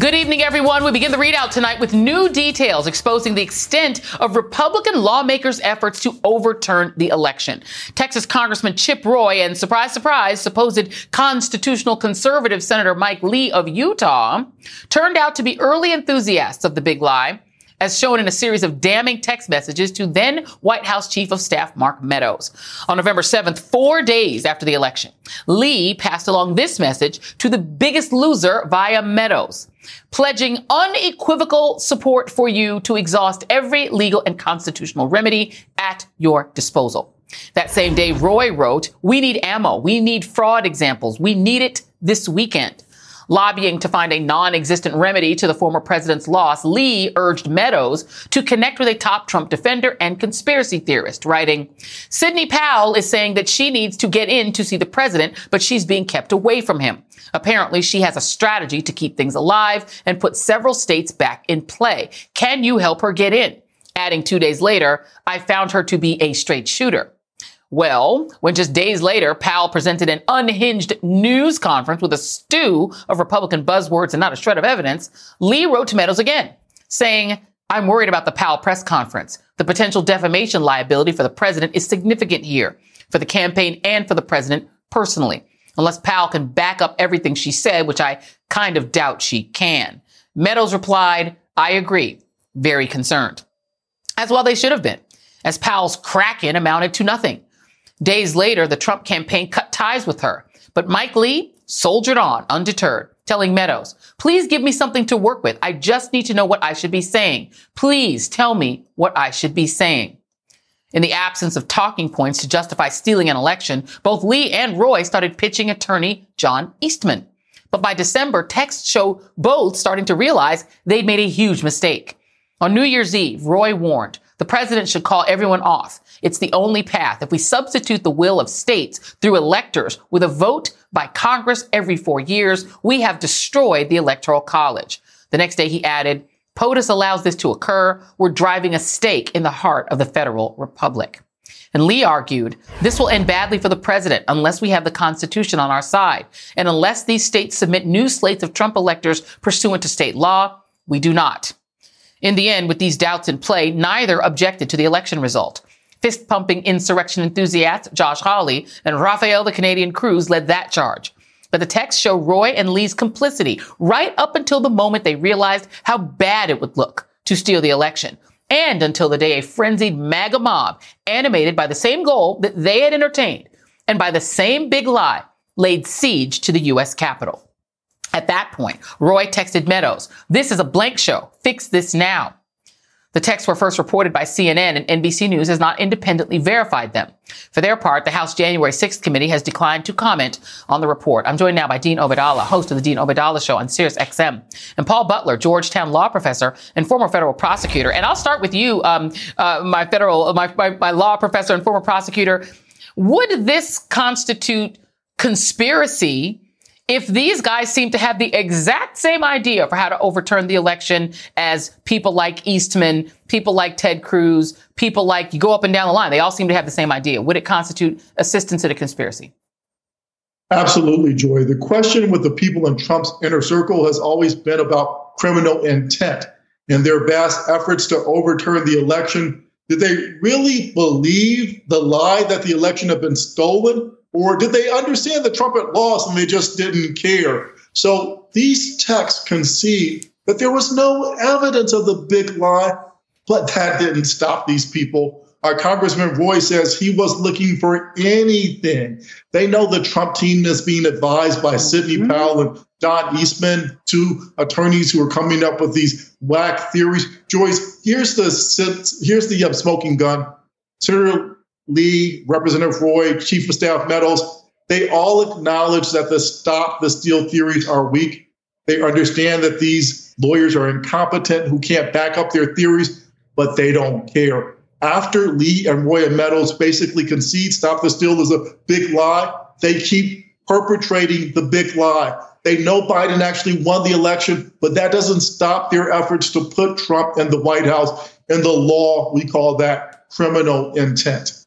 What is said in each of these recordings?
Good evening, everyone. We begin the ReidOut tonight with new details exposing the extent of Republican lawmakers' efforts to overturn the election. Texas Congressman Chip Roy and, surprise, surprise, supposed constitutional conservative Senator Mike Lee of Utah turned out to be early enthusiasts of the big lie as shown in a series of damning text messages to then White House Chief of Staff Mark Meadows. On November 7th, four days after the election, Lee passed along this message to the biggest loser via Meadows, pledging unequivocal support for you to exhaust every legal and constitutional remedy at your disposal. That same day, Roy wrote, we need ammo. We need fraud examples. We need it this weekend. Lobbying to find a non-existent remedy to the former president's loss, Lee urged Meadows to connect with a top Trump defender and conspiracy theorist, writing, Sidney Powell is saying that she needs to get in to see the president, but she's being kept away from him. Apparently, she has a strategy to keep things alive and put several states back in play. Can you help her get in? Adding two days later, I found her to be a straight shooter. Well, when just days later, Powell presented an unhinged news conference with a stew of Republican buzzwords and not a shred of evidence, Lee wrote to Meadows again, saying, I'm worried about the Powell press conference. The potential defamation liability for the president is significant here, for the campaign and for the president personally, unless Powell can back up everything she said, which I kind of doubt she can. Meadows replied, I agree, very concerned. As well they should have been, as Powell's kraken amounted to nothing. Days later, the Trump campaign cut ties with her, but Mike Lee soldiered on undeterred, telling Meadows, please give me something to work with. I just need to know what I should be saying. Please tell me what I should be saying. In the absence of talking points to justify stealing an election, both Lee and Roy started pitching attorney John Eastman. But by December, texts show both starting to realize they'd made a huge mistake. On New Year's Eve, Roy warned the president should call everyone off. It's the only path. If we substitute the will of states through electors with a vote by Congress every four years, we have destroyed the electoral college. The next day he added, POTUS allows this to occur. We're driving a stake in the heart of the federal republic. And Lee argued, this will end badly for the president unless we have the Constitution on our side. And unless these states submit new slates of Trump electors pursuant to state law, we do not. In the end, with these doubts in play, neither objected to the election result. Fist pumping insurrection enthusiast Josh Hawley and Rafael the Canadian Cruz led that charge. But the texts show Roy and Lee's complicity right up until the moment they realized how bad it would look to steal the election. And until the day a frenzied MAGA mob, animated by the same goal that they had entertained and by the same big lie, laid siege to the U.S. Capitol. At that point, Roy texted Meadows, this is a blank show. Fix this now. The texts were first reported by CNN and NBC News has not independently verified them. For their part, the House January 6th committee has declined to comment on the report. I'm joined now by Dean Obeidallah, host of the Dean Obeidallah Show on Sirius XM, and Paul Butler, Georgetown law professor and former federal prosecutor. And I'll start with you, um, uh, my federal, my, my, my law professor and former prosecutor. Would this constitute conspiracy if these guys seem to have the exact same idea for how to overturn the election as people like Eastman, people like Ted Cruz, people like you go up and down the line, they all seem to have the same idea. Would it constitute assistance in a conspiracy? Absolutely, Joy. The question with the people in Trump's inner circle has always been about criminal intent and their vast efforts to overturn the election. Did they really believe the lie that the election had been stolen? Or did they understand the trumpet lost and they just didn't care? So these texts concede that there was no evidence of the big lie, but that didn't stop these people. Our Congressman Roy says he was looking for anything. They know the Trump team is being advised by Sidney mm-hmm. Powell and Don Eastman, two attorneys who are coming up with these whack theories. Joyce, here's the here's the uh, smoking gun. Senator Lee, Representative Roy, Chief of Staff Meadows, They all acknowledge that the stop the steal theories are weak. They understand that these lawyers are incompetent who can't back up their theories, but they don't care. After Lee and Roy and Meadows basically concede stop the steal is a big lie, they keep perpetrating the big lie. They know Biden actually won the election, but that doesn't stop their efforts to put Trump in the White House. In the law, we call that criminal intent.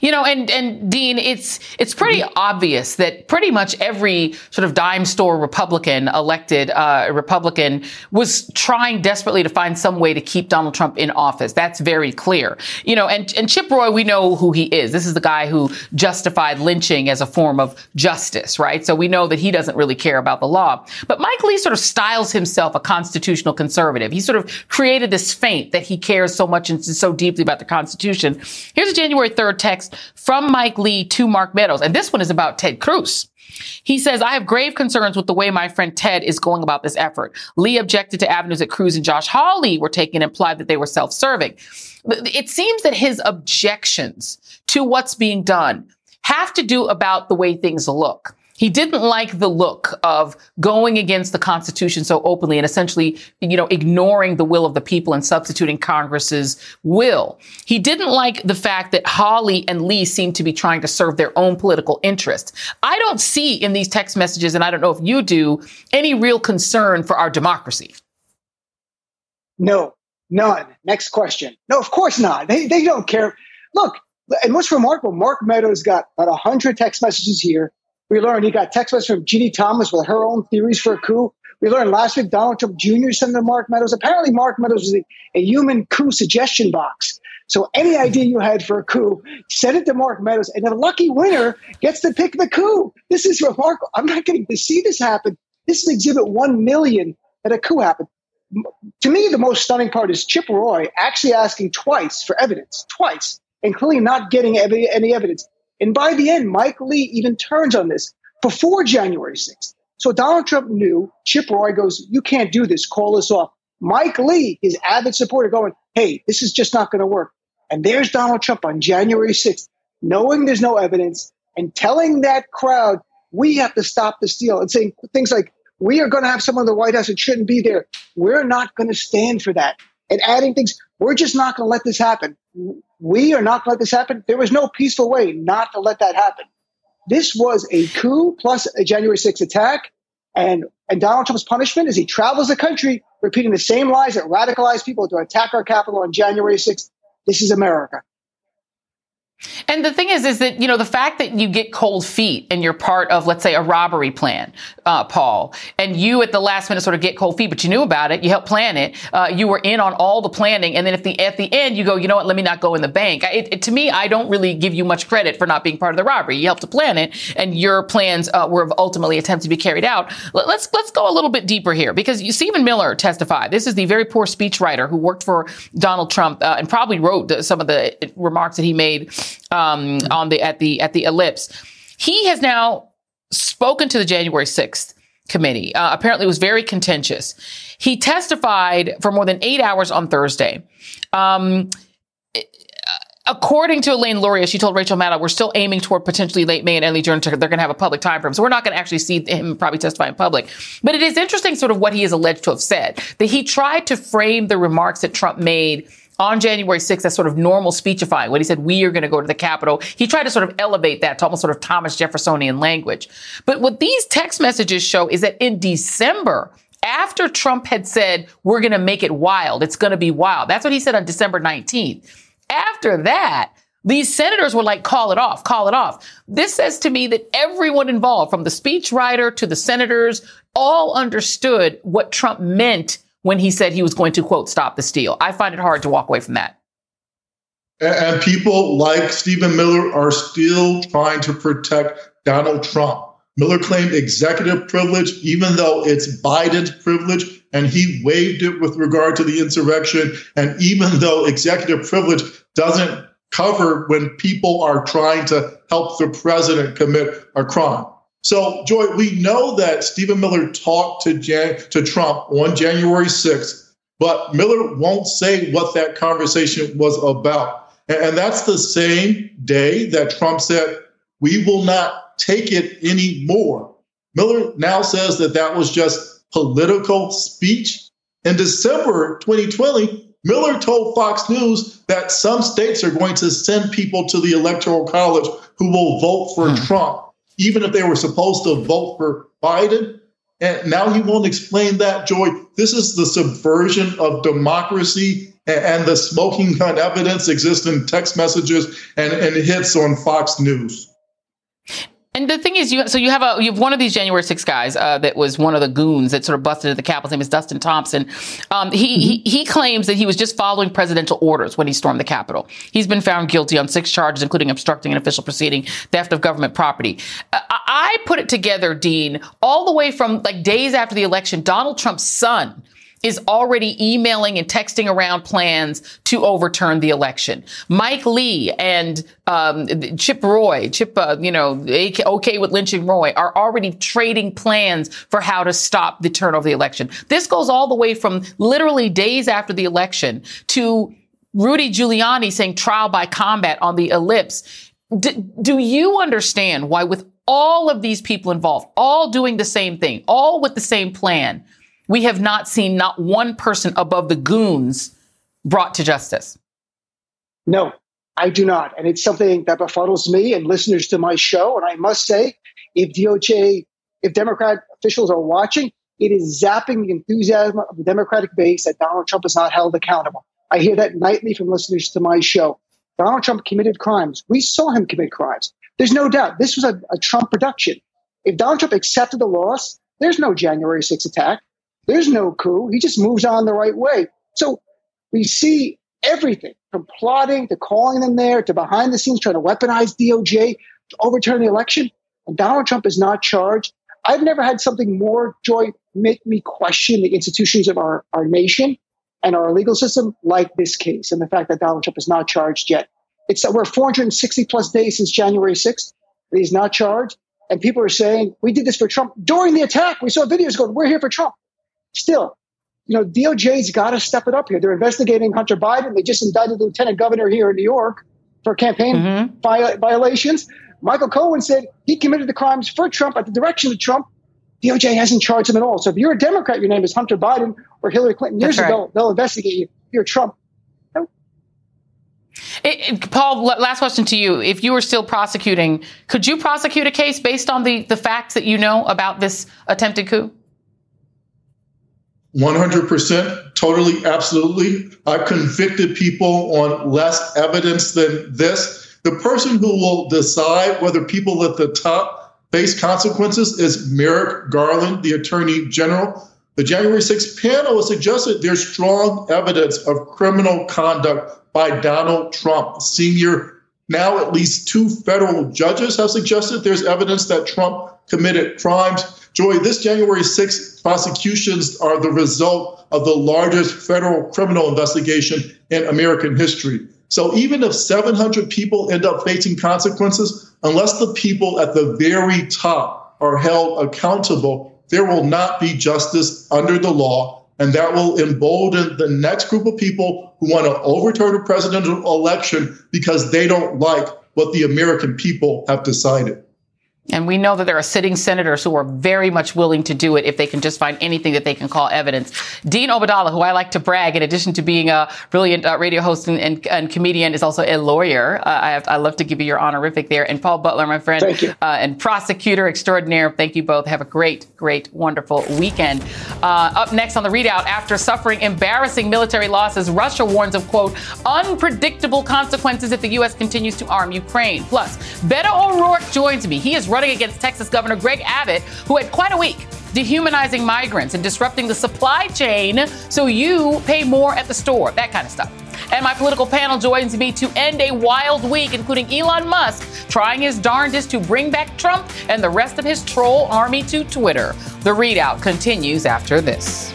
You know, and and Dean, it's it's pretty obvious that pretty much every sort of dime store Republican elected uh, Republican was trying desperately to find some way to keep Donald Trump in office. That's very clear. You know, and and Chip Roy, we know who he is. This is the guy who justified lynching as a form of justice, right? So we know that he doesn't really care about the law. But Mike Lee sort of styles himself a constitutional conservative. He sort of created this feint that he cares so much and so deeply about the Constitution. Here's a January 3rd text text from Mike Lee to Mark Meadows. And this one is about Ted Cruz. He says, I have grave concerns with the way my friend Ted is going about this effort. Lee objected to avenues that Cruz and Josh Hawley were taking and implied that they were self-serving. It seems that his objections to what's being done have to do about the way things look. He didn't like the look of going against the Constitution so openly and essentially, you know, ignoring the will of the people and substituting Congress's will. He didn't like the fact that Hawley and Lee seemed to be trying to serve their own political interests. I don't see in these text messages, and I don't know if you do, any real concern for our democracy. No, none. Next question. No, of course not. They, they don't care. Look, and what's remarkable, Mark Meadows got about 100 text messages here we learned he got text messages from Ginni Thomas with her own theories for a coup. We learned last week Donald Trump Jr. sent to Mark Meadows. Apparently, Mark Meadows was a, a, human coup suggestion box. So any idea you had for a coup, send it to Mark Meadows, and the lucky winner gets to pick the coup. This is remarkable. I'm not getting to see this happen. This is Exhibit One Million that a coup happened. To me, the most stunning part is Chip Roy actually asking twice for evidence, twice, and clearly not getting any evidence. And by the end, Mike Lee even turns on this before January 6th. So Donald Trump knew Chip Roy goes, You can't do this, call us off. Mike Lee, his avid supporter, going, Hey, this is just not going to work. And there's Donald Trump on January 6th, knowing there's no evidence and telling that crowd, We have to stop the steal and saying things like, We are going to have someone in the White House that shouldn't be there. We're not going to stand for that. And adding things, we're just not going to let this happen we are not going to let this happen. There was no peaceful way not to let that happen. This was a coup plus a January 6th attack. And, and Donald Trump's punishment is he travels the country repeating the same lies that radicalized people to attack our capital on January 6th. This is America. And the thing is, is that, you know, the fact that you get cold feet and you're part of, let's say, a robbery plan, uh, Paul, and you at the last minute sort of get cold feet, but you knew about it, you helped plan it, uh, you were in on all the planning, and then at the, at the end, you go, you know what, let me not go in the bank. It, it, to me, I don't really give you much credit for not being part of the robbery. You helped to plan it, and your plans uh, were ultimately attempted to be carried out. Let's, let's go a little bit deeper here, because you, Stephen Miller testified. This is the very poor speechwriter who worked for Donald Trump uh, and probably wrote some of the remarks that he made um, on the at the at the ellipse. He has now spoken to the January 6th committee. Uh, apparently, it was very contentious. He testified for more than eight hours on Thursday. Um, according to Elaine Luria, she told Rachel Maddow, we're still aiming toward potentially late May and early June. They're going to have a public time frame. So we're not going to actually see him probably testify in public. But it is interesting sort of what he is alleged to have said, that he tried to frame the remarks that Trump made on January 6th as sort of normal speechifying. When he said, we are going to go to the Capitol, he tried to sort of elevate that to almost sort of Thomas Jeffersonian language. But what these text messages show is that in December, after Trump had said, we're going to make it wild, it's going to be wild. That's what he said on December 19th. After that, these senators were like, call it off, call it off. This says to me that everyone involved, from the speechwriter to the senators, all understood what Trump meant when he said he was going to, quote, stop the steal. I find it hard to walk away from that. And people like Stephen Miller are still trying to protect Donald Trump. Miller claimed executive privilege, even though it's Biden's privilege, and he waived it with regard to the insurrection. And even though executive privilege doesn't cover when people are trying to help the president commit a crime. So, Joy, we know that Stephen Miller talked to Jan- to Trump on January 6th, but Miller won't say what that conversation was about. And, and that's the same day that Trump said, "We will not take it anymore. Miller now says that that was just political speech. In December 2020, Miller told Fox News that some states are going to send people to the Electoral College who will vote for hmm. Trump, even if they were supposed to vote for Biden. And now he won't explain that, Joy. This is the subversion of democracy and the smoking gun evidence exists in text messages and, and hits on Fox News. And the thing is, you so you have a you have one of these January 6 guys uh, that was one of the goons that sort of busted at the Capitol. His name is Dustin Thompson. Um, he, mm-hmm. he he claims that he was just following presidential orders when he stormed the Capitol. He's been found guilty on six charges, including obstructing an official proceeding, theft of government property. Uh, I put it together, Dean, all the way from like days after the election. Donald Trump's son is already emailing and texting around plans to overturn the election. Mike Lee and um, Chip Roy, Chip, uh, you know, okay with lynching Roy, are already trading plans for how to stop the turn of the election. This goes all the way from literally days after the election to Rudy Giuliani saying trial by combat on the ellipse. D- do you understand why, with all of these people involved, all doing the same thing, all with the same plan, we have not seen not one person above the goons brought to justice. No, I do not. And it's something that befuddles me and listeners to my show. And I must say, if DOJ, if Democrat officials are watching, it is zapping the enthusiasm of the Democratic base that Donald Trump is not held accountable. I hear that nightly from listeners to my show. Donald Trump committed crimes. We saw him commit crimes. There's no doubt this was a, a Trump production. If Donald Trump accepted the loss, there's no January 6 attack. There's no coup. He just moves on the right way. So we see everything from plotting to calling them there to behind the scenes trying to weaponize DOJ to overturn the election. And Donald Trump is not charged. I've never had something more joy make me question the institutions of our, our nation and our legal system like this case and the fact that Donald Trump is not charged yet. It's that we're 460 plus days since January 6th. He's not charged. And people are saying, we did this for Trump during the attack. We saw videos going, we're here for Trump. Still, you know, DOJ's got to step it up here. They're investigating Hunter Biden. They just indicted the lieutenant governor here in New York for campaign mm-hmm. vi- violations. Michael Cohen said he committed the crimes for Trump at the direction of Trump. DOJ hasn't charged him at all. So if you're a Democrat, your name is Hunter Biden or Hillary Clinton years right. ago, they'll investigate you. If you're Trump. It, it, Paul, last question to you. If you were still prosecuting, could you prosecute a case based on the, the facts that you know about this attempted coup? 100%, totally, absolutely. I've convicted people on less evidence than this. The person who will decide whether people at the top face consequences is Merrick Garland, the Attorney General. The January 6th panel has suggested there's strong evidence of criminal conduct by Donald Trump, senior. Now, at least two federal judges have suggested there's evidence that Trump committed crimes. Joy, this January 6th prosecutions are the result of the largest federal criminal investigation in American history. So even if 700 people end up facing consequences, unless the people at the very top are held accountable, there will not be justice under the law. And that will embolden the next group of people who want to overturn a presidential election because they don't like what the American people have decided. And we know that there are sitting senators who are very much willing to do it if they can just find anything that they can call evidence. Dean Obeidallah, who I like to brag, in addition to being a brilliant uh, radio host and, and, and, comedian, is also a lawyer. Uh, I, have, I love to give you your honorific there. And Paul Butler, my friend, uh, and prosecutor extraordinaire. Thank you both. Have a great, great, wonderful weekend. Uh, up next on the ReidOut, after suffering embarrassing military losses, Russia warns of, quote, unpredictable consequences if the U.S. continues to arm Ukraine. Plus, Beto O'Rourke joins me. He is running against Texas Governor Greg Abbott, who had quite a week dehumanizing migrants and disrupting the supply chain so you pay more at the store, that kind of stuff. And my political panel joins me to end a wild week, including Elon Musk trying his darndest to bring back Trump and the rest of his troll army to Twitter. The ReidOut continues after this.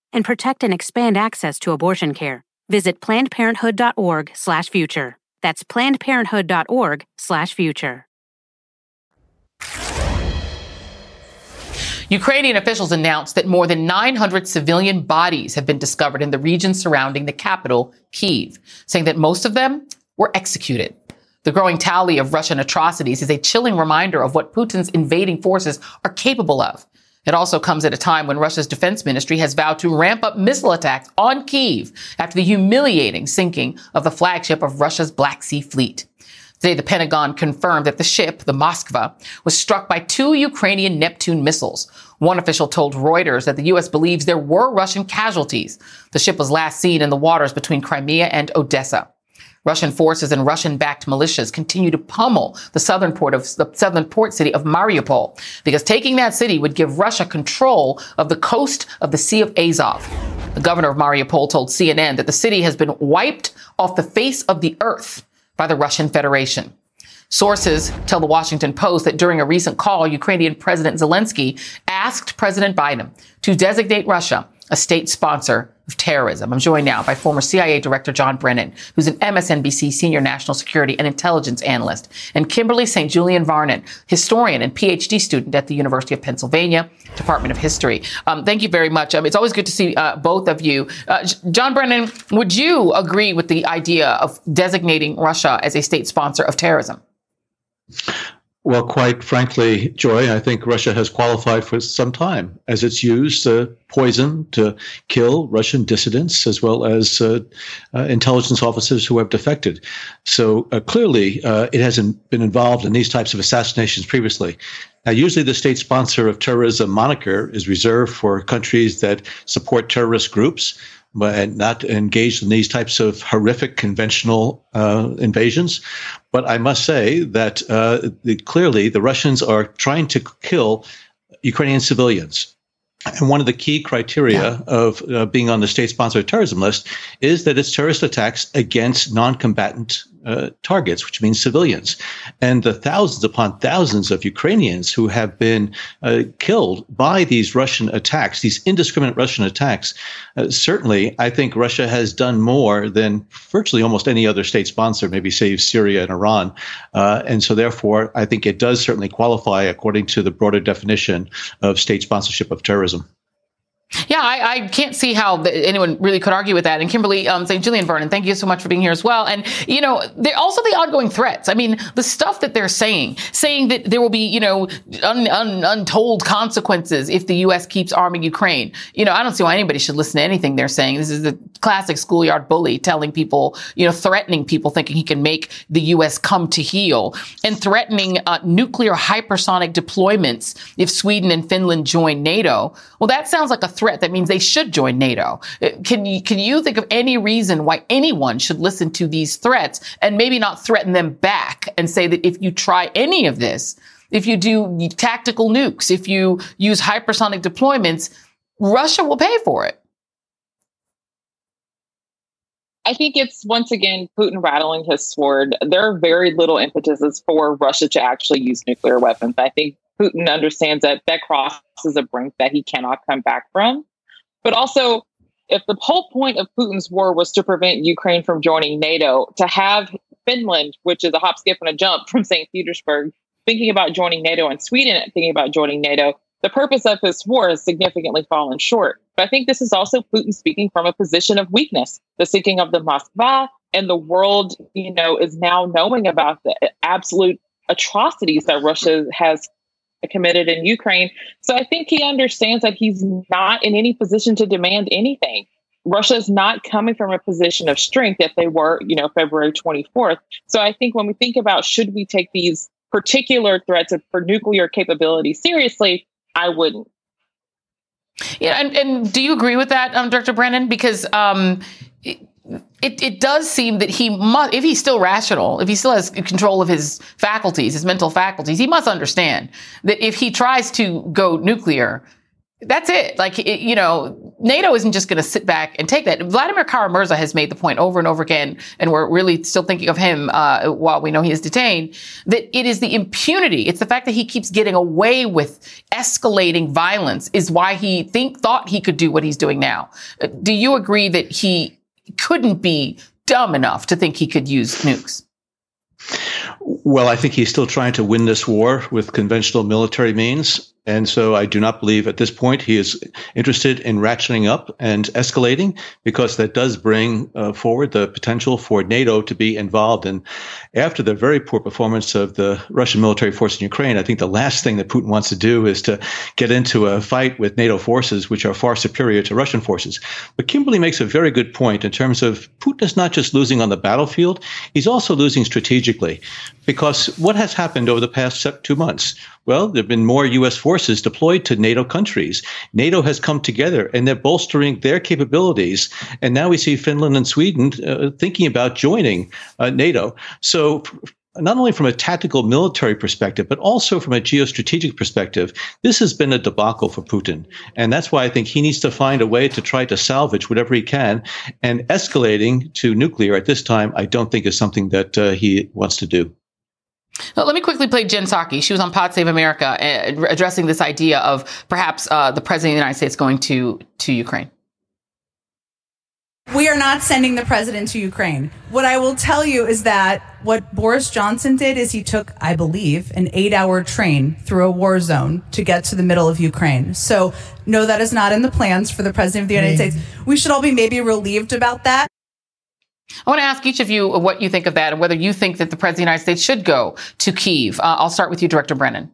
and protect and expand access to abortion care. Visit plannedparenthood.org/future. That's plannedparenthood.org/future. Ukrainian officials announced that more than 900 civilian bodies have been discovered in the region surrounding the capital, Kiev, saying that most of them were executed. The growing tally of Russian atrocities is a chilling reminder of what Putin's invading forces are capable of. It also comes at a time when Russia's defense ministry has vowed to ramp up missile attacks on Kiev after the humiliating sinking of the flagship of Russia's Black Sea Fleet. Today, the Pentagon confirmed that the ship, the Moskva, was struck by two Ukrainian Neptune missiles. One official told Reuters that the U.S. believes there were Russian casualties. The ship was last seen in the waters between Crimea and Odessa. Russian forces and Russian-backed militias continue to pummel the southern port of the southern port city of Mariupol because taking that city would give Russia control of the coast of the Sea of Azov. The governor of Mariupol told CNN that the city has been wiped off the face of the earth by the Russian Federation. Sources tell the Washington Post that during a recent call, Ukrainian President Zelensky asked President Biden to designate Russia a state sponsor of terrorism. I'm joined now by former CIA Director John Brennan, who's an MSNBC senior national security and intelligence analyst, and Kimberly St. Julian Varnon, historian and PhD student at the University of Pennsylvania Department of History. Um, thank you very much. Um, it's always good to see uh, both of you. Uh, John Brennan, would you agree with the idea of designating Russia as a state sponsor of terrorism? Well, quite frankly, Joy, I think Russia has qualified for some time as it's used uh, poison to kill Russian dissidents as well as uh, uh, intelligence officers who have defected. So uh, clearly, uh, it hasn't been involved in these types of assassinations previously. Now, usually the state sponsor of terrorism moniker is reserved for countries that support terrorist groups but not engaged in these types of horrific conventional uh, invasions. But I must say that uh, the, clearly the Russians are trying to kill Ukrainian civilians. And one of the key criteria yeah. of uh, being on the state sponsored terrorism list is that it's terrorist attacks against non combatant uh, targets, which means civilians. And the thousands upon thousands of Ukrainians who have been uh, killed by these Russian attacks, these indiscriminate Russian attacks, uh, certainly I think Russia has done more than virtually almost any other state sponsor, maybe save Syria and Iran. Uh, and so therefore, I think it does certainly qualify according to the broader definition of state sponsorship of terrorism. Yeah, I, I, can't see how anyone really could argue with that. And Kimberly um, St. Julian Varnon, thank you so much for being here as well. And, you know, also the ongoing threats. I mean, the stuff that they're saying, saying that there will be, you know, un, un, untold consequences if the U.S. keeps arming Ukraine. You know, I don't see why anybody should listen to anything they're saying. This is the classic schoolyard bully telling people, you know, threatening people, thinking he can make the U.S. come to heel and threatening uh, nuclear hypersonic deployments if Sweden and Finland join NATO. Well, that sounds like a threat. That means they should join NATO. Uh, can you, can you think of any reason why anyone should listen to these threats and maybe not threaten them back and say that if you try any of this, if you do tactical nukes, if you use hypersonic deployments, Russia will pay for it? I think it's once again Putin rattling his sword. There are very little impetuses for Russia to actually use nuclear weapons. I think Putin understands that that crosses a brink that he cannot come back from. But also, if the whole point of Putin's war was to prevent Ukraine from joining NATO, to have Finland, which is a hop, skip, and a jump from St. Petersburg, thinking about joining NATO and Sweden thinking about joining NATO, the purpose of his war has significantly fallen short. But I think this is also Putin speaking from a position of weakness. The sinking of the Moskva and the world, you know, is now knowing about the absolute atrocities that Russia has committed in Ukraine. So I think he understands that he's not in any position to demand anything. Russia is not coming from a position of strength if they were, you know, February 24th. So I think when we think about should we take these particular threats for nuclear capability seriously, I wouldn't. Yeah, and, and do you agree with that, um, Director Brennan? Because um, it, it, it, does seem that he must, if he's still rational, if he still has control of his faculties, his mental faculties, he must understand that if he tries to go nuclear, that's it. Like, it, you know, NATO isn't just going to sit back and take that. Vladimir Kara-Murza has made the point over and over again, and we're really still thinking of him uh, while we know he is detained, that it is the impunity. It's the fact that he keeps getting away with escalating violence is why he think thought he could do what he's doing now. Uh, do you agree that he couldn't be dumb enough to think he could use nukes? Well, I think he's still trying to win this war with conventional military means. And so I do not believe at this point he is interested in ratcheting up and escalating because that does bring uh, forward the potential for NATO to be involved. And after the very poor performance of the Russian military force in Ukraine, I think the last thing that Putin wants to do is to get into a fight with NATO forces, which are far superior to Russian forces. But Kimberly makes a very good point in terms of Putin is not just losing on the battlefield, he's also losing strategically because what has happened over the past two months? Well, there have been more U.S. forces deployed to NATO countries. NATO has come together and they're bolstering their capabilities. And now we see Finland and Sweden uh, thinking about joining uh, NATO. So, not only from a tactical military perspective, but also from a geostrategic perspective, this has been a debacle for Putin. And that's why I think he needs to find a way to try to salvage whatever he can. And escalating to nuclear at this time, I don't think is something that uh, he wants to do. Well, let me quickly play Jen Psaki. She was on Pod Save America uh, addressing this idea of perhaps uh, the president of the United States going to, to Ukraine. We are not sending the president to Ukraine. What I will tell you is that what Boris Johnson did is he took, I believe, an eight hour train through a war zone to get to the middle of Ukraine. So, no, that is not in the plans for the president of the United States. We should all be maybe relieved about that. I want to ask each of you what you think of that and whether you think that the President of the United States should go to Kiev. Uh, I'll start with you, Director Brennan.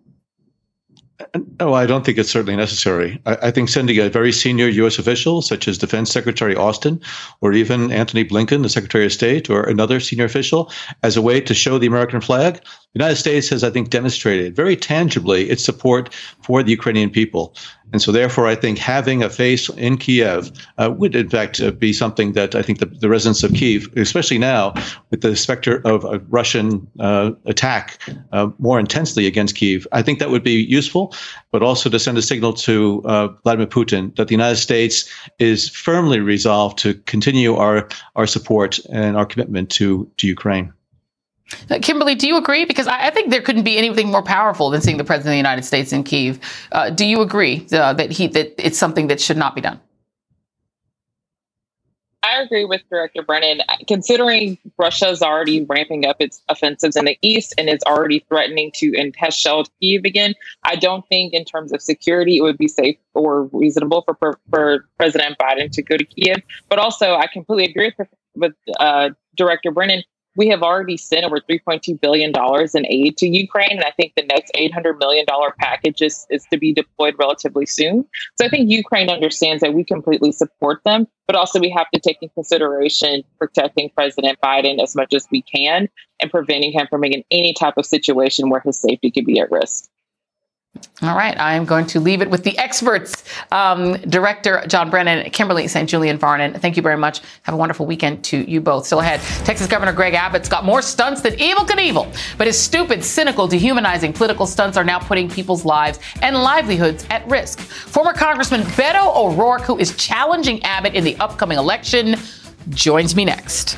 No, I don't think it's certainly necessary. I, I, think sending a very senior U.S. official, such as Defense Secretary Austin, or even Antony Blinken, the Secretary of State, or another senior official, as a way to show the American flag, the United States has, I think, demonstrated very tangibly its support for the Ukrainian people. And so, therefore, I think having a face in Kiev uh, would, in fact, uh, be something that I think the, the, residents of Kiev, especially now with the specter of a Russian uh, attack uh, more intensely against Kiev, I think that would be useful, but also to send a signal to uh, Vladimir Putin that the United States is firmly resolved to continue our, our support and our commitment to, to Ukraine. Uh, Kimberly, do you agree? Because I, I, think there couldn't be anything more powerful than seeing the president of the United States in Kiev. Uh, do you agree uh, that he that it's something that should not be done? I agree with Director Brennan. Considering Russia is already ramping up its offensives in the east and is already threatening to and has shelled Kiev again, I don't think, in terms of security, it would be safe or reasonable for for President Biden to go to Kiev. But also, I completely agree with, with uh, Director Brennan we have already sent over $3.2 billion in aid to Ukraine. And I think the next $800 million package is, is to be deployed relatively soon. So I think Ukraine understands that we completely support them, but also we have to take in consideration protecting President Biden as much as we can and preventing him from being in any type of situation where his safety could be at risk. All right, I am going to leave it with the experts. Um, Director John Brennan, Kimberly St. Julian Varnon, thank you very much. Have a wonderful weekend to you both. Still ahead, Texas Governor Greg Abbott's got more stunts than Evel Knievel, but his stupid, cynical, dehumanizing political stunts are now putting people's lives and livelihoods at risk. Former Congressman Beto O'Rourke, who is challenging Abbott in the upcoming election, joins me next.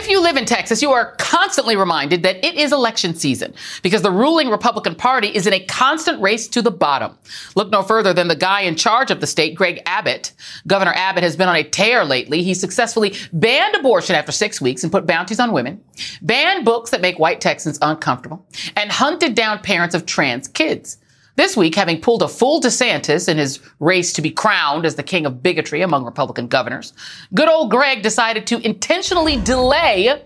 If you live in Texas, you are constantly reminded that it is election season because the ruling Republican Party is in a constant race to the bottom. Look no further than the guy in charge of the state, Greg Abbott. Governor Abbott has been on a tear lately. He successfully banned abortion after six weeks and put bounties on women, banned books that make white Texans uncomfortable, and hunted down parents of trans kids. This week, having pulled a full DeSantis in his race to be crowned as the king of bigotry among Republican governors, good old Greg decided to intentionally delay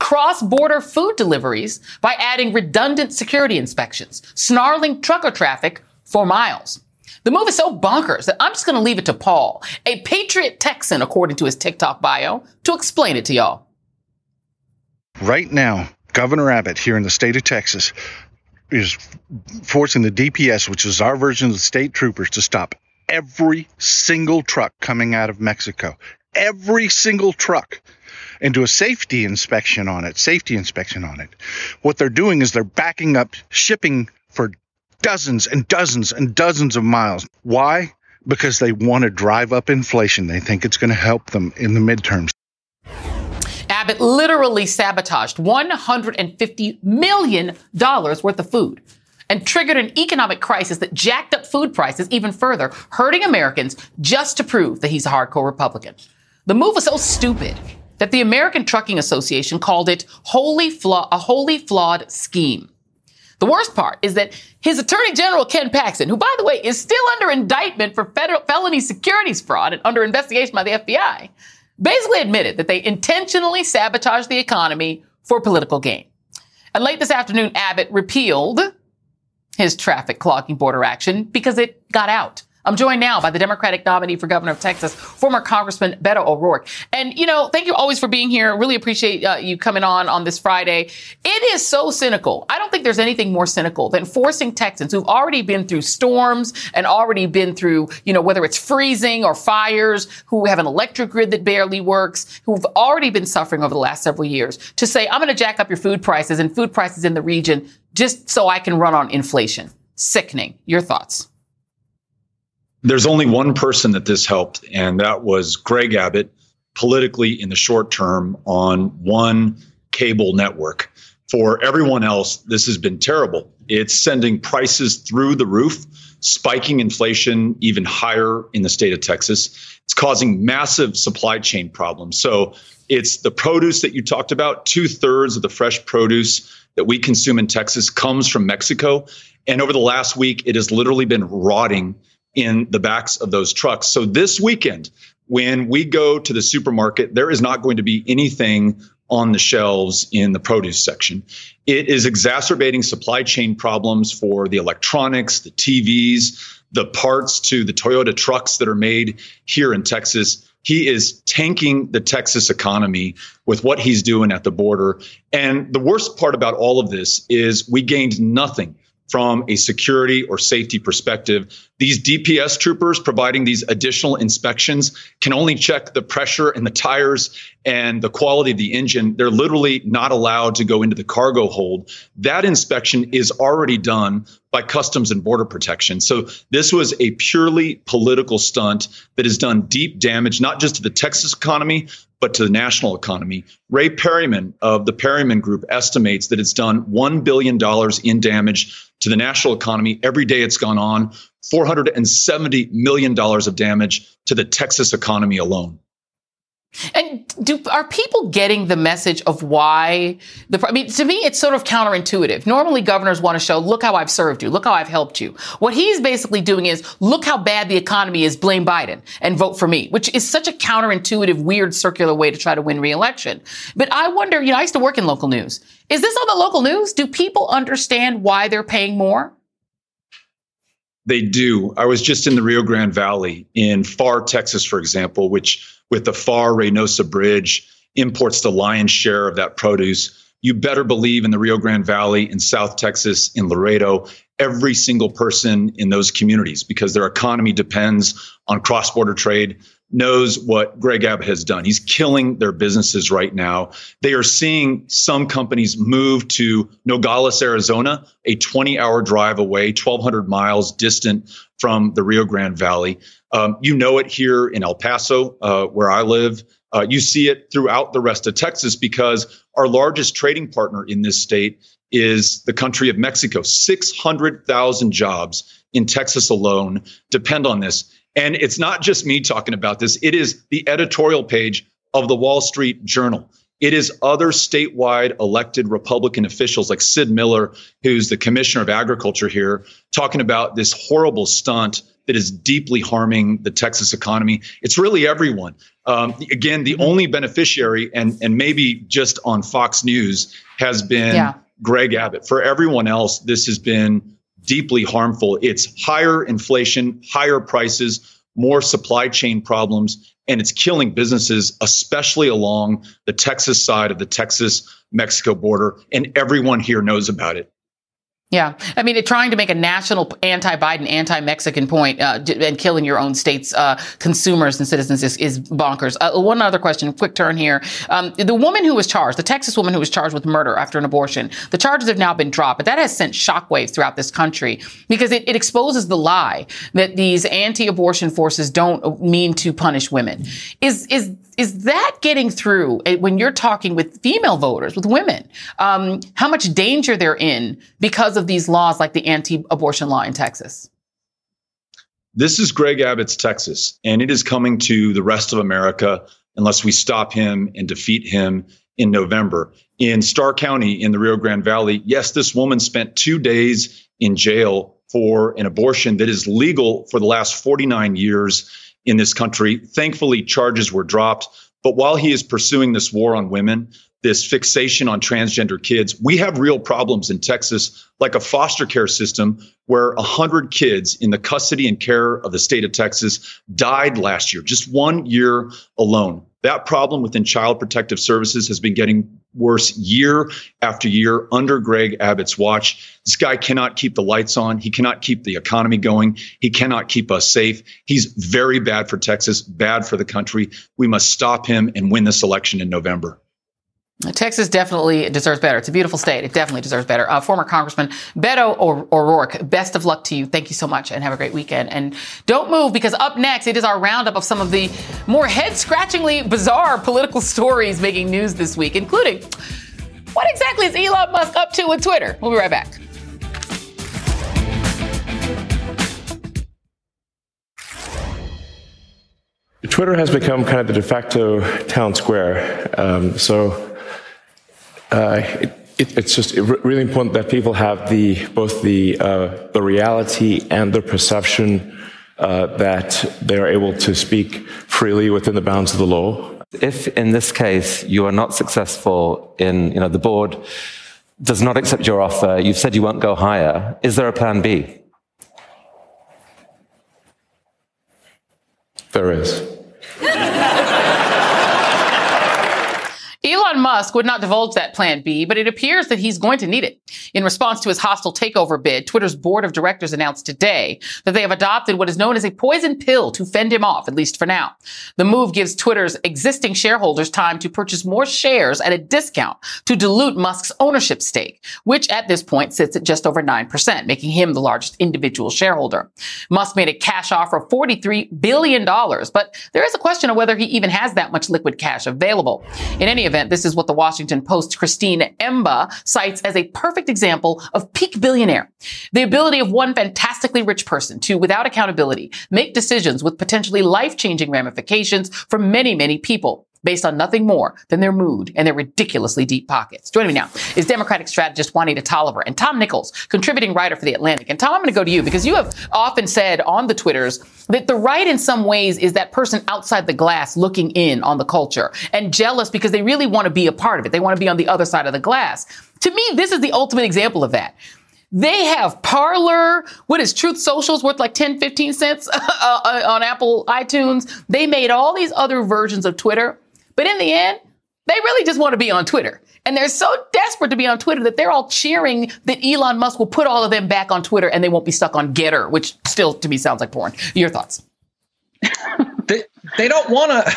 cross border food deliveries by adding redundant security inspections, snarling trucker traffic for miles. The move is so bonkers that I'm just going to leave it to Paul, a patriot Texan, according to his TikTok bio, to explain it to y'all. Right now, Governor Abbott here in the state of Texas is forcing the DPS, which is our version of the state troopers, to stop every single truck coming out of Mexico. Every single truck. And do a safety inspection on it, safety inspection on it. What they're doing is they're backing up shipping for dozens and dozens and dozens of miles. Why? Because they want to drive up inflation. They think it's going to help them in the midterms. Abbott literally sabotaged $150 million worth of food and triggered an economic crisis that jacked up food prices even further, hurting Americans just to prove that he's a hardcore Republican. The move was so stupid that the American Trucking Association called it wholly flaw- a wholly flawed scheme. The worst part is that his Attorney General Ken Paxton, who by the way is still under indictment for federal felony securities fraud and under investigation by the FBI, basically admitted that they intentionally sabotaged the economy for political gain. And late this afternoon, Abbott repealed his traffic clogging border action because it got out. I'm joined now by the Democratic nominee for governor of Texas, former Congressman Beto O'Rourke. And, you know, thank you always for being here. Really appreciate uh, you coming on on this Friday. It is so cynical. I don't think there's anything more cynical than forcing Texans who've already been through storms and already been through, you know, whether it's freezing or fires, who have an electric grid that barely works, who've already been suffering over the last several years to say, I'm going to jack up your food prices and food prices in the region just so I can run on inflation. Sickening. Your thoughts? There's only one person that this helped, and that was Greg Abbott, politically in the short term on one cable network. For everyone else, this has been terrible. It's sending prices through the roof, spiking inflation even higher in the state of Texas. It's causing massive supply chain problems. So it's the produce that you talked about. Two thirds of the fresh produce that we consume in Texas comes from Mexico. And over the last week, it has literally been rotting in the backs of those trucks. So this weekend, when we go to the supermarket, there is not going to be anything on the shelves in the produce section. It is exacerbating supply chain problems for the electronics, the TVs, the parts to the Toyota trucks that are made here in Texas. He is tanking the Texas economy with what he's doing at the border. And the worst part about all of this is we gained nothing from a security or safety perspective. These DPS troopers providing these additional inspections can only check the pressure and the tires and the quality of the engine. They're literally not allowed to go into the cargo hold. That inspection is already done by Customs and Border Protection. So this was a purely political stunt that has done deep damage, not just to the Texas economy, but to the national economy. Ray Perryman of the Perryman Group estimates that it's done $1 billion in damage to the national economy every day it's gone on, $470 million of damage to the Texas economy alone. And do are people getting the message of why the I mean to me it's sort of counterintuitive. Normally governors want to show look how I've served you, look how I've helped you. What he's basically doing is look how bad the economy is, blame Biden and vote for me, which is such a counterintuitive weird circular way to try to win re-election. But I wonder, you know, I used to work in local news. Is this on the local news? Do people understand why they're paying more? They do. I was just in the Rio Grande Valley in Pharr Texas, for example, which with the Pharr Reynosa Bridge imports the lion's share of that produce. You better believe in the Rio Grande Valley, in South Texas, in Laredo, every single person in those communities because their economy depends on cross border trade knows what Greg Abbott has done. He's killing their businesses right now. They are seeing some companies move to Nogales, Arizona, a 20 hour drive away, 1,200 miles distant from the Rio Grande Valley. Um, you know it here in El Paso, uh, where I live. Uh, you see it throughout the rest of Texas because our largest trading partner in this state is the country of Mexico. 600,000 jobs in Texas alone depend on this. And it's not just me talking about this, it is the editorial page of the Wall Street Journal. It is other statewide elected Republican officials like Sid Miller, who's the commissioner of agriculture here, talking about this horrible stunt that is deeply harming the Texas economy. It's really everyone. Um, again, the only beneficiary, and and maybe just on Fox News, has been yeah. Greg Abbott. For everyone else, this has been deeply harmful. It's higher inflation, higher prices, more supply chain problems, and it's killing businesses, especially along the Texas side of the Texas Mexico border. And everyone here knows about it. Yeah. I mean, trying to make a national anti Biden, anti Mexican point uh, and killing your own state's uh, consumers and citizens is, is bonkers. Uh, one other question, quick turn here. Um, the woman who was charged, the Texas woman who was charged with murder after an abortion, the charges have now been dropped, but that has sent shockwaves throughout this country because it, it exposes the lie that these anti abortion forces don't mean to punish women. Is, is is that getting through eh, when you're talking with female voters, with women? Um, how much danger they're in because of these laws like the anti-abortion law in Texas? This is Greg Abbott's Texas, and it is coming to the rest of America unless we stop him and defeat him in November. In Starr County in the Rio Grande Valley, yes, this woman spent two days in jail for an abortion that is legal for the last 49 years in this country. Thankfully, charges were dropped. But while he is pursuing this war on women, this fixation on transgender kids, we have real problems in Texas, like a foster care system where 100 kids in the custody and care of the state of Texas died last year, just one year alone. That problem within Child Protective Services has been getting worse year after year under Greg Abbott's watch. This guy cannot keep the lights on. He cannot keep the economy going. He cannot keep us safe. He's very bad for Texas, bad for the country. We must stop him and win this election in November. Texas definitely deserves better. It's a beautiful state. It definitely deserves better. Uh, former Congressman Beto O'Rourke, best of luck to you. Thank you so much and have a great weekend. And don't move because up next, it is our roundup of some of the more head scratchingly bizarre political stories making news this week, including what exactly is Elon Musk up to with Twitter? We'll be right back. Twitter has become kind of the de facto town square. Um, so uh, it, it, it's just really important that people have the both the uh, the reality and the perception uh, that they are able to speak freely within the bounds of the law. If in this case you are not successful in, you know, the board does not accept your offer, you've said you won't go higher. Is there a plan B? There is. Elon Musk would not divulge that plan B, but it appears that he's going to need it. In response to his hostile takeover bid, Twitter's board of directors announced today that they have adopted what is known as a poison pill to fend him off, at least for now. The move gives Twitter's existing shareholders time to purchase more shares at a discount to dilute Musk's ownership stake, which at this point sits at just over 9%, making him the largest individual shareholder. Musk made a cash offer of $43 billion, but there is a question of whether he even has that much liquid cash available. In any event. This is what the Washington Post Christine Emba cites as a perfect example of peak billionaire. The ability of one fantastically rich person to, without accountability, make decisions with potentially life-changing ramifications for many, many people based on nothing more than their mood and their ridiculously deep pockets. Joining me now is Democratic strategist Juanita Tolliver and Tom Nichols, contributing writer for The Atlantic. And Tom, I'm going to go to you because you have often said on the Twitters that the right in some ways is that person outside the glass looking in on the culture and jealous because they really want to be a part of it. They want to be on the other side of the glass. To me, this is the ultimate example of that. They have Parler. What is Truth Social's worth like 10, 15 cents uh, on Apple iTunes? They made all these other versions of Twitter but in the end, they really just want to be on Twitter. And they're so desperate to be on Twitter that they're all cheering that Elon Musk will put all of them back on Twitter and they won't be stuck on Gettr, which still to me sounds like porn. Your thoughts? they, they don't want to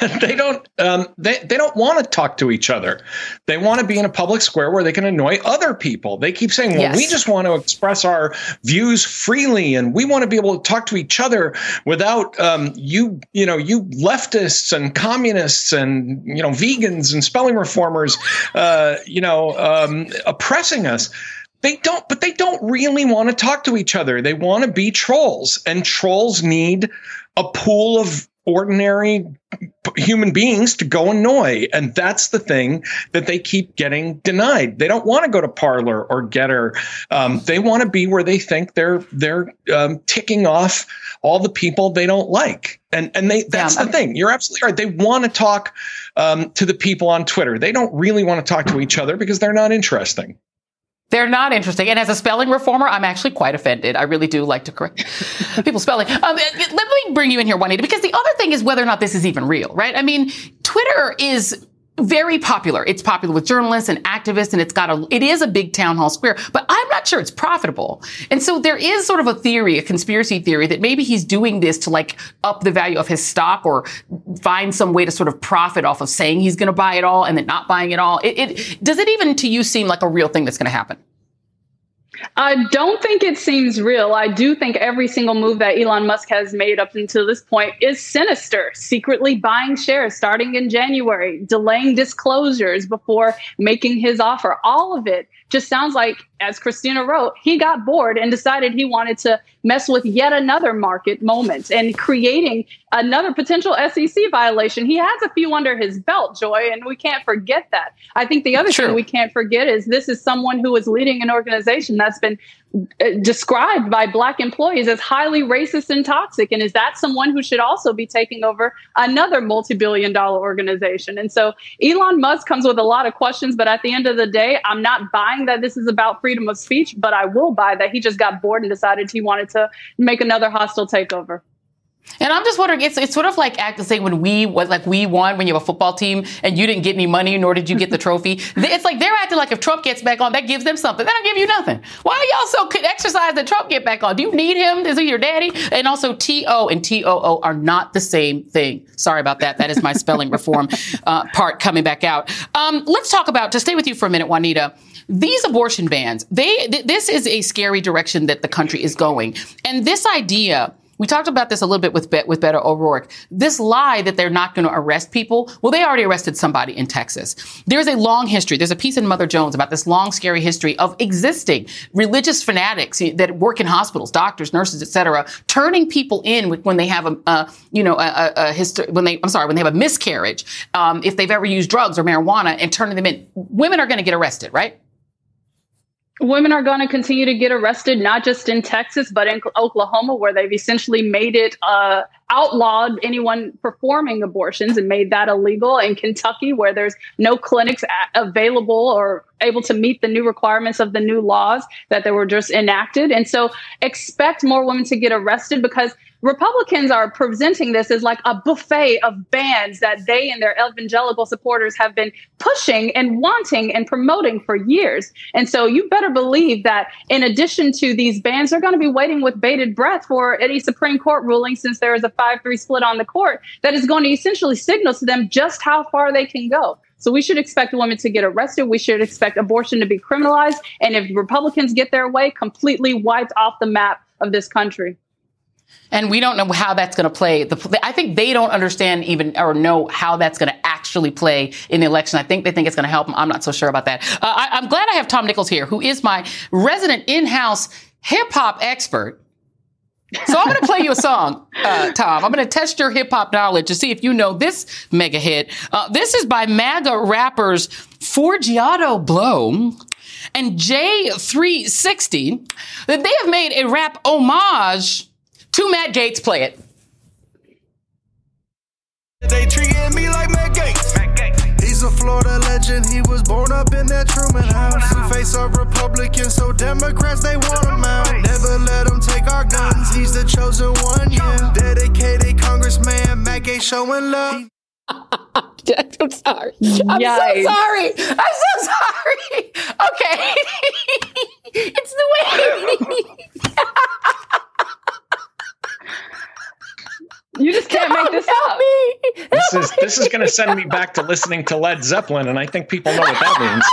they don't um, they, they don't want to talk to each other they want to be in a public square where they can annoy other people they keep saying well yes. we just want to express our views freely and we want to be able to talk to each other without um, you you know you leftists and communists and you know vegans and spelling reformers uh, you know um, oppressing us they don't, but they don't really want to talk to each other. They want to be trolls, and trolls need a pool of ordinary human beings to go annoy. And that's the thing that they keep getting denied. They don't want to go to Parler or Gettr. Um, they want to be where they think they're they're um, ticking off all the people they don't like. And and they that's yeah, the thing. You're absolutely right. They want to talk um, to the people on Twitter. They don't really want to talk to each other because they're not interesting. They're not interesting. And as a spelling reformer, I'm actually quite offended. I really do like to correct people's spelling. Um, let me bring you in here, Juanita, because the other thing is whether or not this is even real, right? I mean, Twitter is very popular. It's popular with journalists and activists, and it's got a, it is a big town hall square, but I'm not sure it's profitable. And so there is sort of a theory, a conspiracy theory that maybe he's doing this to like up the value of his stock or find some way to sort of profit off of saying he's going to buy it all and then not buying it all. It, it, does it even to you seem like a real thing that's going to happen? I don't think it seems real. I do think every single move that Elon Musk has made up until this point is sinister. Secretly buying shares starting in January, delaying disclosures before making his offer. All of it just sounds like, as Christina wrote, he got bored and decided he wanted to mess with yet another market moment and creating another potential SEC violation. He has a few under his belt, Joy, and we can't forget that. I think the other thing we can't forget is this is someone who is leading an organization that's been Uh, described by black employees as highly racist and toxic and is that someone who should also be taking over another multi-billion dollar organization? And so elon musk comes with a lot of questions but at the end of the day i'm not buying that this is about freedom of speech but i will buy that he just got bored and decided he wanted to make another hostile takeover and I'm just wondering, it's it's sort of like acting say when we was like we won when you have a football team and you didn't get any money, nor did you get the trophy. it's like they're acting like if Trump gets back on, that gives them something. They don't give you nothing. Why are y'all so could exercise that Trump get back on? Do you need him? Is he your daddy? And also, T O and T O O are not the same thing. Sorry about that. That is my spelling reform uh, part coming back out. Um, let's talk about to stay with you for a minute, Juanita these abortion bans they th- this is a scary direction that the country is going and this idea we talked about this a little bit with, Be- with Beto O'Rourke. This lie that they're not going to arrest people. Well, they already arrested somebody in Texas. There's a long history. There's a piece in Mother Jones about this long, scary history of existing religious fanatics that work in hospitals, doctors, nurses, etc., turning people in when they have a, a you know, a, a, history, when they, I'm sorry, when they have a miscarriage, um, if they've ever used drugs or marijuana and turning them in. Women are going to get arrested, right? Women are going to continue to get arrested, not just in Texas, but in Oklahoma, where they've essentially made it uh, outlawed anyone performing abortions and made that illegal. In Kentucky, where there's no clinics available or able to meet the new requirements of the new laws that they were just enacted. And so expect more women to get arrested because Republicans are presenting this as like a buffet of bans that they and their evangelical supporters have been pushing and wanting and promoting for years. And so you better believe that in addition to these bans, they're going to be waiting with bated breath for any Supreme Court ruling since there is a 5 3 split on the court that is going to essentially signal to them just how far they can go. So we should expect women to get arrested. We should expect abortion to be criminalized. And if Republicans get their way, completely wiped off the map of this country. And we don't know how that's going to play. The, I think they don't understand even or know how that's going to actually play in the election. I think they think it's going to help them. I'm not so sure about that. Uh, I, I'm glad I have Tom Nichols here, who is my resident in-house hip hop expert. So I'm going to play you a song, uh, Tom. I'm going to test your hip hop knowledge to see if you know this mega hit. Uh, this is by MAGA rappers Forgiato Blow and J360. That they have made a rap homage to Matt Gaetz. Play it. They treating me like Matt Gaetz. He's a Florida legend. He was born up in that Truman house. He face a Republican, so Democrats they want him out. Never let him take our guns. He's the chosen one, yeah. Dedicated congressman. Matt Gaetz showing love. I'm sorry. I'm Yikes. so sorry. I'm so sorry. Okay. it's the way. You just can't make this up. Me. This is this is going to send me back to listening to Led Zeppelin, and I think people know what that means.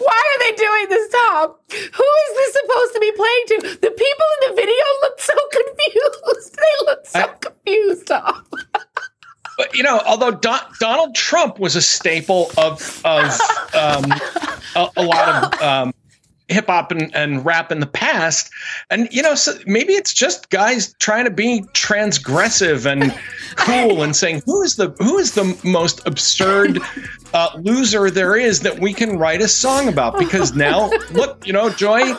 Why are they doing this, Tom? Who is this supposed to be playing to? The people in the video look so confused. They look so confused, Tom. But you know, although Don, Donald Trump was a staple of of um, a, a lot of um, hip hop and, and rap in the past, and you know, so maybe it's just guys trying to be transgressive and cool and saying who is the who is the most absurd uh, loser there is that we can write a song about? Because now look you know joy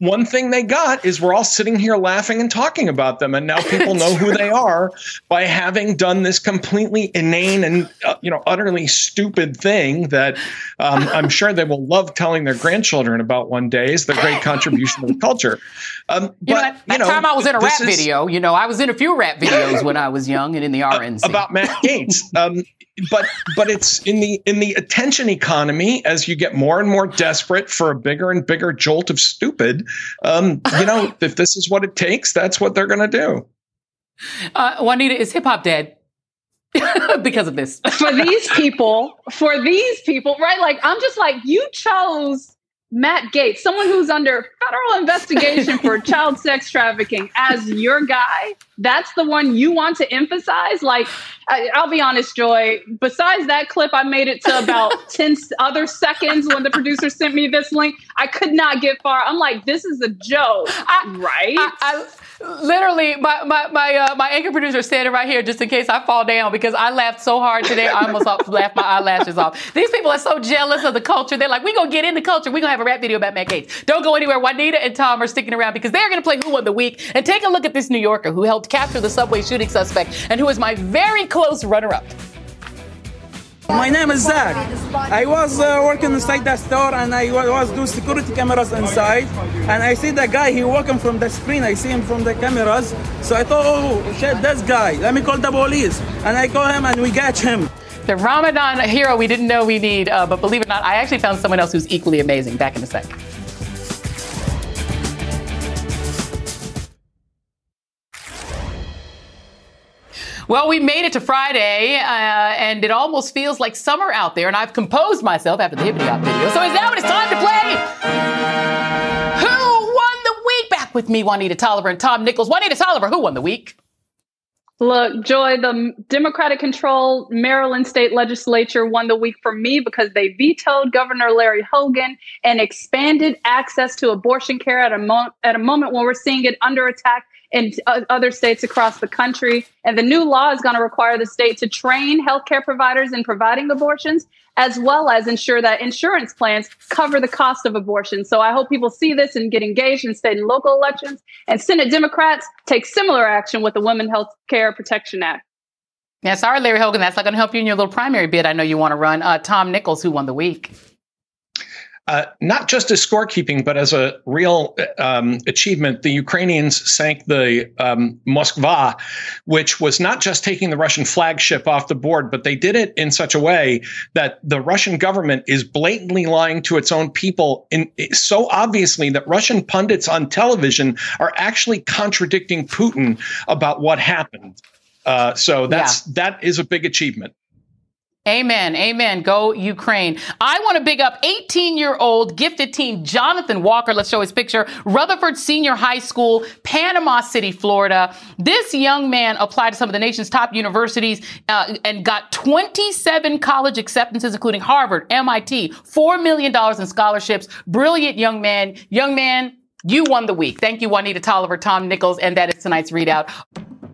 one thing they got is we're all sitting here laughing and talking about them and now people know who they are by having done this completely inane and uh, you know utterly stupid thing that um, i'm sure they will love telling their grandchildren about one day is the great contribution to the culture um, You know, that, that time I was in a rap is- video, you know, I was in a few rap videos when I was young and in the RNC. about Matt Gaetz. Um, but but it's in the in the attention economy as you get more and more desperate for a bigger and bigger jolt of stupid. Um, you know, if this is what it takes, that's what they're going to do. Uh, Juanita, is hip hop dead? because of this. for these people, for these people, right? Like, I'm just like, you chose Matt Gaetz, someone who's under federal investigation for child sex trafficking, as your guy. That's the one you want to emphasize. Like, I, I'll be honest, Joy. Besides that clip, I made it to about ten other seconds when the producer sent me this link. I could not get far. I'm like, this is a joke, right? I, I, literally, my my my, uh, my anchor producer standing right here just in case I fall down because I laughed so hard today. I almost laughed my eyelashes off. These people are so jealous of the culture. They're like, we gonna get in the culture. We gonna have a rap video about Matt Gaetz. Don't go anywhere. Juanita and Tom are sticking around because they're gonna play Who Won the Week and take a look at this New Yorker who helped capture the subway shooting suspect and who is my very close runner-up. My name is Zach. I was uh, working inside that store and I was doing security cameras inside. And I see the guy, he walking from the screen. I see him from the cameras. So I thought, oh, shit, this guy. Let me call the police. And I call him and we catch him. The Ramadan hero we didn't know we need, uh, but believe it or not, I actually found someone else who's equally amazing. Back in a sec. Well, we made it to Friday, uh, and it almost feels like summer out there, and I've composed myself after the Hippity Hop video. So it's now it's time to play Who Won the Week? Back with me, Juanita Tolliver and Tom Nichols. Juanita Tolliver, who won the week? Look, Joy, the Democratic controlled Maryland state legislature won the week for me because they vetoed Governor Larry Hogan and expanded access to abortion care at a, mo- at a moment when we're seeing it under attack in other states across the country. And the new law is going to require the state to train healthcare providers in providing abortions, as well as ensure that insurance plans cover the cost of abortion. So I hope people see this and get engaged in state and local elections. And Senate Democrats take similar action with the Women Health Care Protection Act. Yeah, sorry, Larry Hogan. That's not going to help you in your little primary bid I know you want to run. Uh, Tom Nichols, who won the week? Uh, not just as scorekeeping, but as a real um, achievement, the Ukrainians sank the um, Moskva, which was not just taking the Russian flagship off the board, but they did it in such a way that the Russian government is blatantly lying to its own people, in, so obviously that Russian pundits on television are actually contradicting Putin about what happened. Uh, so that's that is a big achievement. Amen. Amen. Go Ukraine. I want to big up 18 year old gifted teen Jonathan Walker. Let's show his picture. Rutherford Senior High School, Panama City, Florida. This young man applied to some of the nation's top universities uh, and got 27 college acceptances, including Harvard, MIT, $4 million in scholarships. Brilliant young man. Young man, you won the week. Thank you, Juanita Tolliver, Tom Nichols, and that is tonight's ReidOut.